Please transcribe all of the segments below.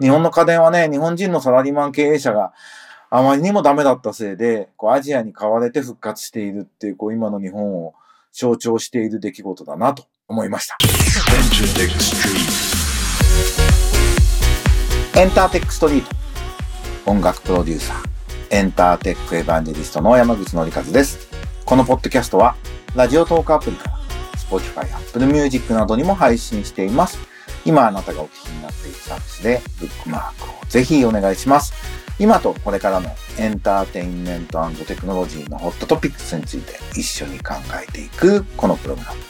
日本の家電はね、日本人のサラリーマン経営者があまりにもダメだったせいで、こうアジアに買われて復活しているっていう、こう今の日本を象徴している出来事だなと思いました。エンターテックストリート。音楽プロデューサー、エンターテックエヴァンジェリストの山口のりかずです。このポッドキャストは、ラジオトークアプリから、Spotify、Apple Music などにも配信しています。今あなたがお聞きになっているサービスで、ブックマークをぜひお願いします。今とこれからのエンターテインメントテクノロジーのホットトピックスについて一緒に考えていくこのプログラム。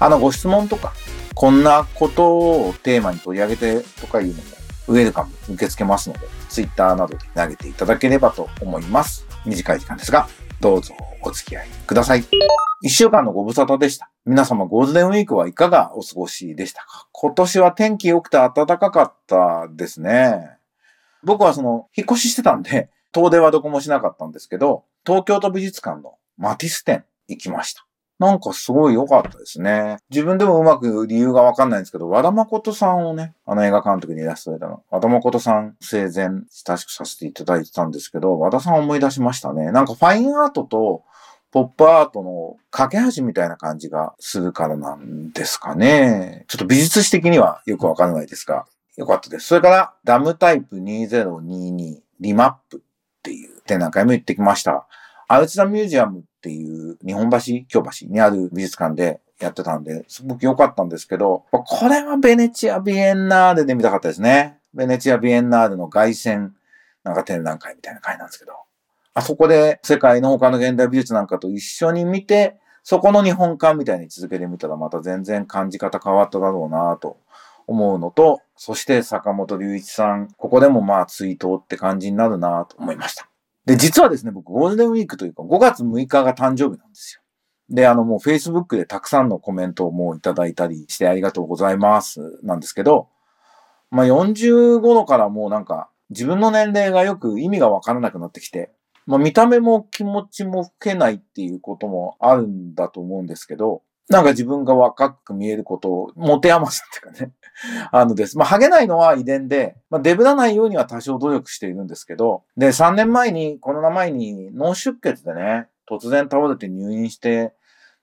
あの、ご質問とか、こんなことをテーマに取り上げてとかいうのもウェルカム受け付けますので、ツイッターなどで投げていただければと思います。短い時間ですが、どうぞお付き合いください。一週間のご無沙汰でした。皆様ゴールデンウィークはいかがお過ごしでしたか？今年は天気良くて暖かかったですね。僕はその、引っ越ししてたんで、遠出はどこもしなかったんですけど、東京都美術館のマティス展行きました。なんかすごい良かったですね。自分でもうまく理由がわかんないんですけど、和田誠さんをね、あの映画監督にイラストれたの。和田誠さん生前親しくさせていただいてたんですけど、和田さん思い出しましたね。なんかファインアートとポップアートの架け橋みたいな感じがするからなんですかね。ちょっと美術史的にはよくわからないですが、よかったです。それから、ダムタイプ2022リマップっていう展覧会も行ってきました。アルチザミュージアムっていう日本橋、京橋にある美術館でやってたんで、すごく良かったんですけど、これはベネチア・ビエンナーレで見たかったですね。ベネチア・ビエンナーレの凱旋なんか展覧会みたいな会なんですけど、あそこで世界の他の現代美術なんかと一緒に見て、そこの日本館みたいに続けてみたらまた全然感じ方変わっただろうなと思うのと、そして坂本龍一さん、ここでもまあ追悼って感じになるなと思いました。で、実はですね、僕ゴールデンウィークというか5月6日が誕生日なんですよ。で、あのもう Facebook でたくさんのコメントをもういただいたりしてありがとうございますなんですけど、まあ40頃からもうなんか自分の年齢がよく意味がわからなくなってきて、まあ見た目も気持ちも老けないっていうこともあるんだと思うんですけど、なんか自分が若く見えることを持て余すっていうかね。あのです。まあ、ハゲないのは遺伝で、まあ、デブらないようには多少努力しているんですけど、で、3年前に、コロナ前に脳出血でね、突然倒れて入院して、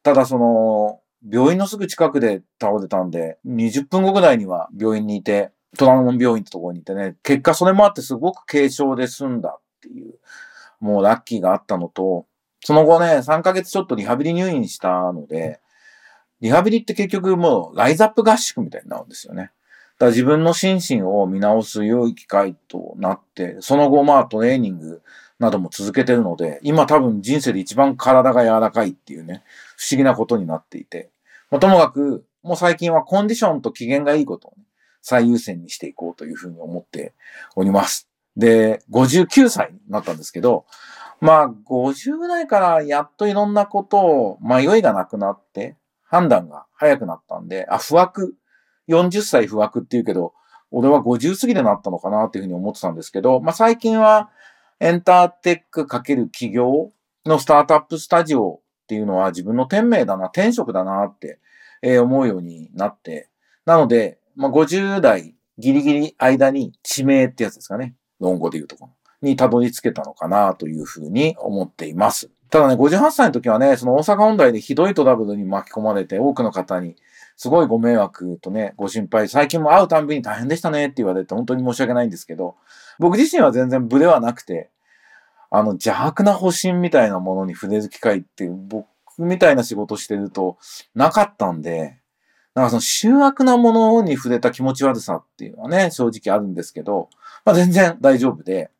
ただその、病院のすぐ近くで倒れたんで、20分後ぐらいには病院にいて、虎ノ門病院ってところにいてね、結果それもあってすごく軽症で済んだっていう、もうラッキーがあったのと、その後ね、3ヶ月ちょっとリハビリ入院したので、リハビリって結局もうライズアップ合宿みたいになるんですよね。だから自分の心身を見直す良い機会となって、その後まあトレーニングなども続けてるので、今多分人生で一番体が柔らかいっていうね、不思議なことになっていて、まあ、ともかく、もう最近はコンディションと機嫌がいいことを、ね、最優先にしていこうというふうに思っております。で、59歳になったんですけど、まあ、50代からやっといろんなことを迷いがなくなって、判断が早くなったんで、あ、不惑。40歳不惑って言うけど、俺は50過ぎでなったのかなっていうふうに思ってたんですけど、まあ、最近はエンターテックかける企業のスタートアップスタジオっていうのは自分の天命だな、天職だなって、思うようになって、なので、まあ、50代ギリギリ間に地名ってやつですかね。論語で言うところにたどり着けたのかなというふうに思っています。ただね、58歳の時はね、その大阪本題でひどいトラブルに巻き込まれて、多くの方にすごいご迷惑とね、ご心配、最近も会うたんびに大変でしたねって言われて、本当に申し訳ないんですけど、僕自身は全然ブレはなくて、あの、邪悪な保身みたいなものに触れる機会って僕みたいな仕事してるとなかったんで、なんかその醜悪なものに触れた気持ち悪さっていうのはね、正直あるんですけど、まあ全然大丈夫で、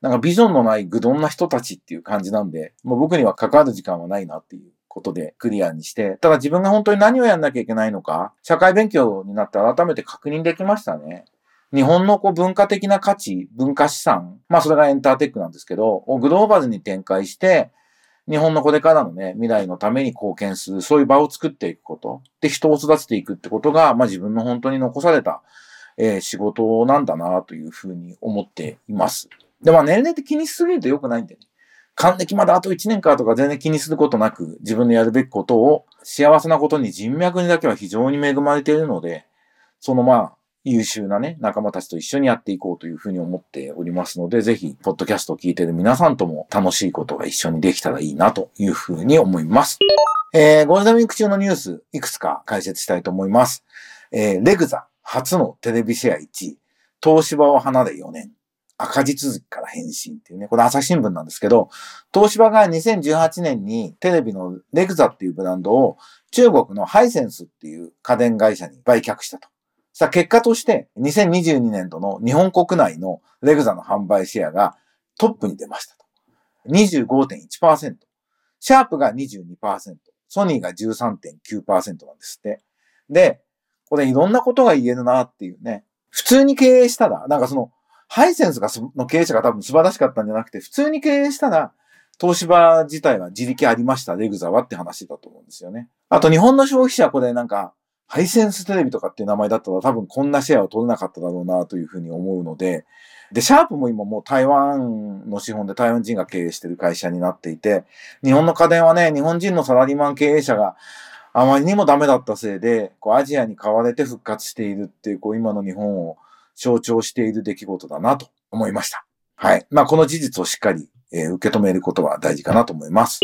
なんかビジョンのない愚鈍な人たちっていう感じなんで、もう僕には関わる時間はないなっていうことでクリアにして、ただ自分が本当に何をやんなきゃいけないのか、社会勉強になって改めて確認できましたね。日本のこう文化的な価値、文化資産、まあそれがエンターテックなんですけど、グローバルに展開して、日本のこれからのね、未来のために貢献する、そういう場を作っていくこと。で、人を育てていくってことが、まあ自分の本当に残された、えー、仕事なんだなというふうに思っています。で、まあ年齢って気にしすぎると良くないんでね。還暦まであと1年かとか全然気にすることなく、自分のやるべきことを幸せなことに人脈にだけは非常に恵まれているので、そのまあ、優秀なね、仲間たちと一緒にやっていこうというふうに思っておりますので、ぜひ、ポッドキャストを聞いている皆さんとも楽しいことが一緒にできたらいいなというふうに思います。えー、ゴールデンウィーク中のニュース、いくつか解説したいと思います。えー、レグザ、初のテレビシェア1位、東芝を離れ4年、赤字続きから返信っていうね、これ朝日新聞なんですけど、東芝が2018年にテレビのレグザっていうブランドを中国のハイセンスっていう家電会社に売却したと。さあ結果として2022年度の日本国内のレグザの販売シェアがトップに出ましたと。25.1%。シャープが22%。ソニーが13.9%なんですって。で、これいろんなことが言えるなっていうね。普通に経営したら、なんかその、ハイセンスがの経営者が多分素晴らしかったんじゃなくて、普通に経営したら、東芝自体は自力ありました、レグザはって話だと思うんですよね。あと日本の消費者これなんか、ハイセンステレビとかっていう名前だったら多分こんなシェアを取れなかっただろうなというふうに思うので、で、シャープも今もう台湾の資本で台湾人が経営してる会社になっていて、日本の家電はね、日本人のサラリーマン経営者があまりにもダメだったせいで、こうアジアに買われて復活しているっていう、こう今の日本を象徴している出来事だなと思いました。はい。まあこの事実をしっかり、えー、受け止めることは大事かなと思います。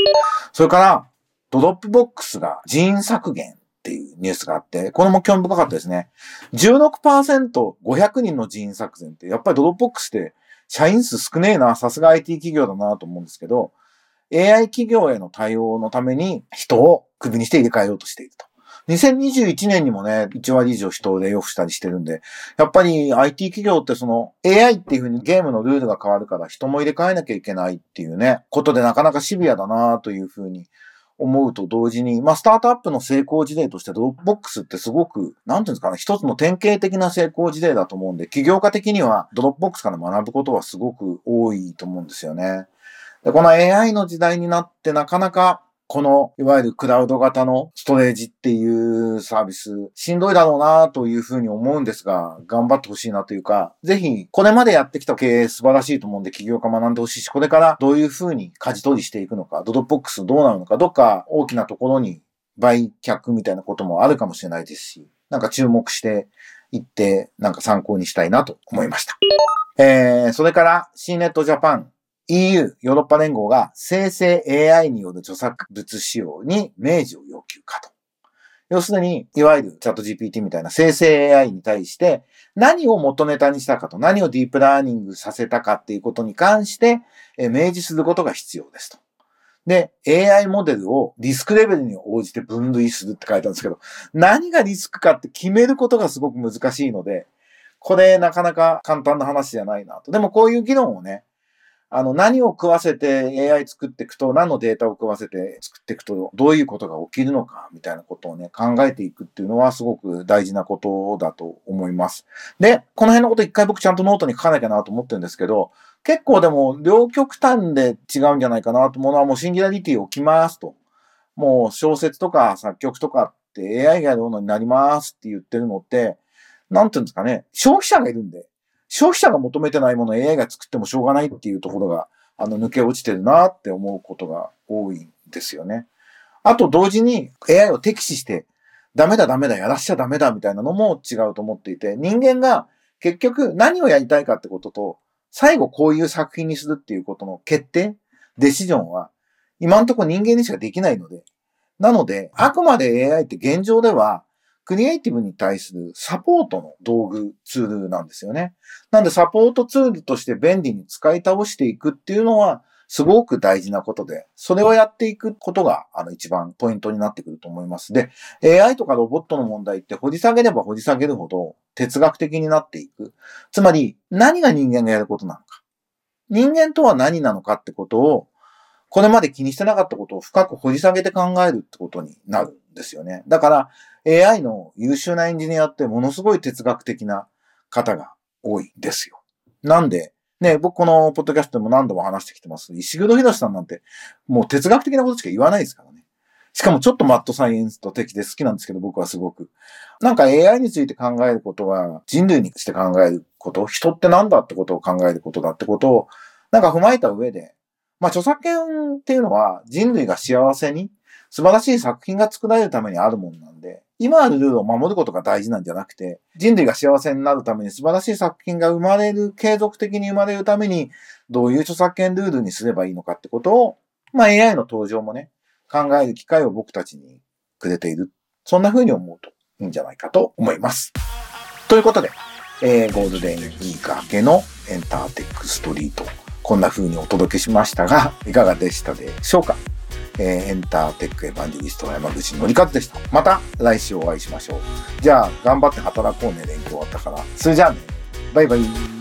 それから、ドロップボックスが人員削減っていうニュースがあって、これも興味深かったですね。16%、500人の人員削減って、やっぱりドロップボックスって社員数少ねえな、さすが IT 企業だなと思うんですけど、AI 企業への対応のために人をクビにして入れ替えようとしていると。2021年にもね、1割以上人をレイオフしたりしてるんで、やっぱり IT 企業ってその AI っていう風にゲームのルールが変わるから人も入れ替えなきゃいけないっていうね、ことでなかなかシビアだなという風に思うと同時に、まあ、スタートアップの成功事例としてドロップボックスってすごく、なんていうんですかね、一つの典型的な成功事例だと思うんで、起業家的にはドロップボックスから学ぶことはすごく多いと思うんですよね。で、この AI の時代になってなかなかこの、いわゆるクラウド型のストレージっていうサービス、しんどいだろうなというふうに思うんですが、頑張ってほしいなというか、ぜひ、これまでやってきた経営素晴らしいと思うんで、起業家学んでほしいし、これからどういうふうに舵取りしていくのか、ドロップボックスどうなるのか、どっか大きなところに売却みたいなこともあるかもしれないですし、なんか注目していって、なんか参考にしたいなと思いました。えー、それから、C ネットジャパン EU、ヨーロッパ連合が生成 AI による著作物使用に明示を要求かと。要するに、いわゆるチャット GPT みたいな生成 AI に対して何を元ネタにしたかと、何をディープラーニングさせたかっていうことに関して明示することが必要ですと。で、AI モデルをリスクレベルに応じて分類するって書いたんですけど、何がリスクかって決めることがすごく難しいので、これなかなか簡単な話じゃないなと。でもこういう議論をね、あの、何を食わせて AI 作っていくと、何のデータを食わせて作っていくと、どういうことが起きるのか、みたいなことをね、考えていくっていうのはすごく大事なことだと思います。で、この辺のこと一回僕ちゃんとノートに書かなきゃなと思ってるんですけど、結構でも、両極端で違うんじゃないかなと思うのは、もうシンギュラリティ起きますと。もう小説とか作曲とかって AI がやるものになりますって言ってるのって、なんていうんですかね、消費者がいるんで、消費者が求めてないもの AI が作ってもしょうがないっていうところが、あの、抜け落ちてるなって思うことが多いんですよね。あと同時に AI を敵視して、ダメだダメだやらしちゃダメだみたいなのも違うと思っていて、人間が結局何をやりたいかってことと、最後こういう作品にするっていうことの決定、デシジョンは、今んとこ人間にしかできないので、なので、あくまで AI って現状では、クリエイティブに対するサポートの道具、ツールなんですよね。なんでサポートツールとして便利に使い倒していくっていうのは、すごく大事なことで、それをやっていくことが、あの、一番ポイントになってくると思います。で、AI とかロボットの問題って掘り下げれば掘り下げるほど哲学的になっていく。つまり、何が人間がやることなのか。人間とは何なのかってことを、これまで気にしてなかったことを深く掘り下げて考えるってことになるんですよね。だから、AI の優秀なエンジニアってものすごい哲学的な方が多いですよ。なんで、ね、僕このポッドキャストでも何度も話してきてます。石黒博さんなんて、もう哲学的なことしか言わないですからね。しかもちょっとマッドサイエンスと敵で好きなんですけど、僕はすごく。なんか AI について考えることは、人類にして考えること、人って何だってことを考えることだってことを、なんか踏まえた上で、まあ著作権っていうのは人類が幸せに素晴らしい作品が作られるためにあるもんなんで、今あるルールを守ることが大事なんじゃなくて、人類が幸せになるために素晴らしい作品が生まれる、継続的に生まれるために、どういう著作権ルールにすればいいのかってことを、まあ AI の登場もね、考える機会を僕たちにくれている。そんな風に思うといいんじゃないかと思います。ということで、えー、ゴールデンウィーク明けのエンターテックストリート、こんな風にお届けしましたが、いかがでしたでしょうか？えー、エンターテックエヴァンジリスト山口のりかずでした。また来週お会いしましょう。じゃあ、頑張って働こうね、勉強終わったから。それじゃあね、バイバイ。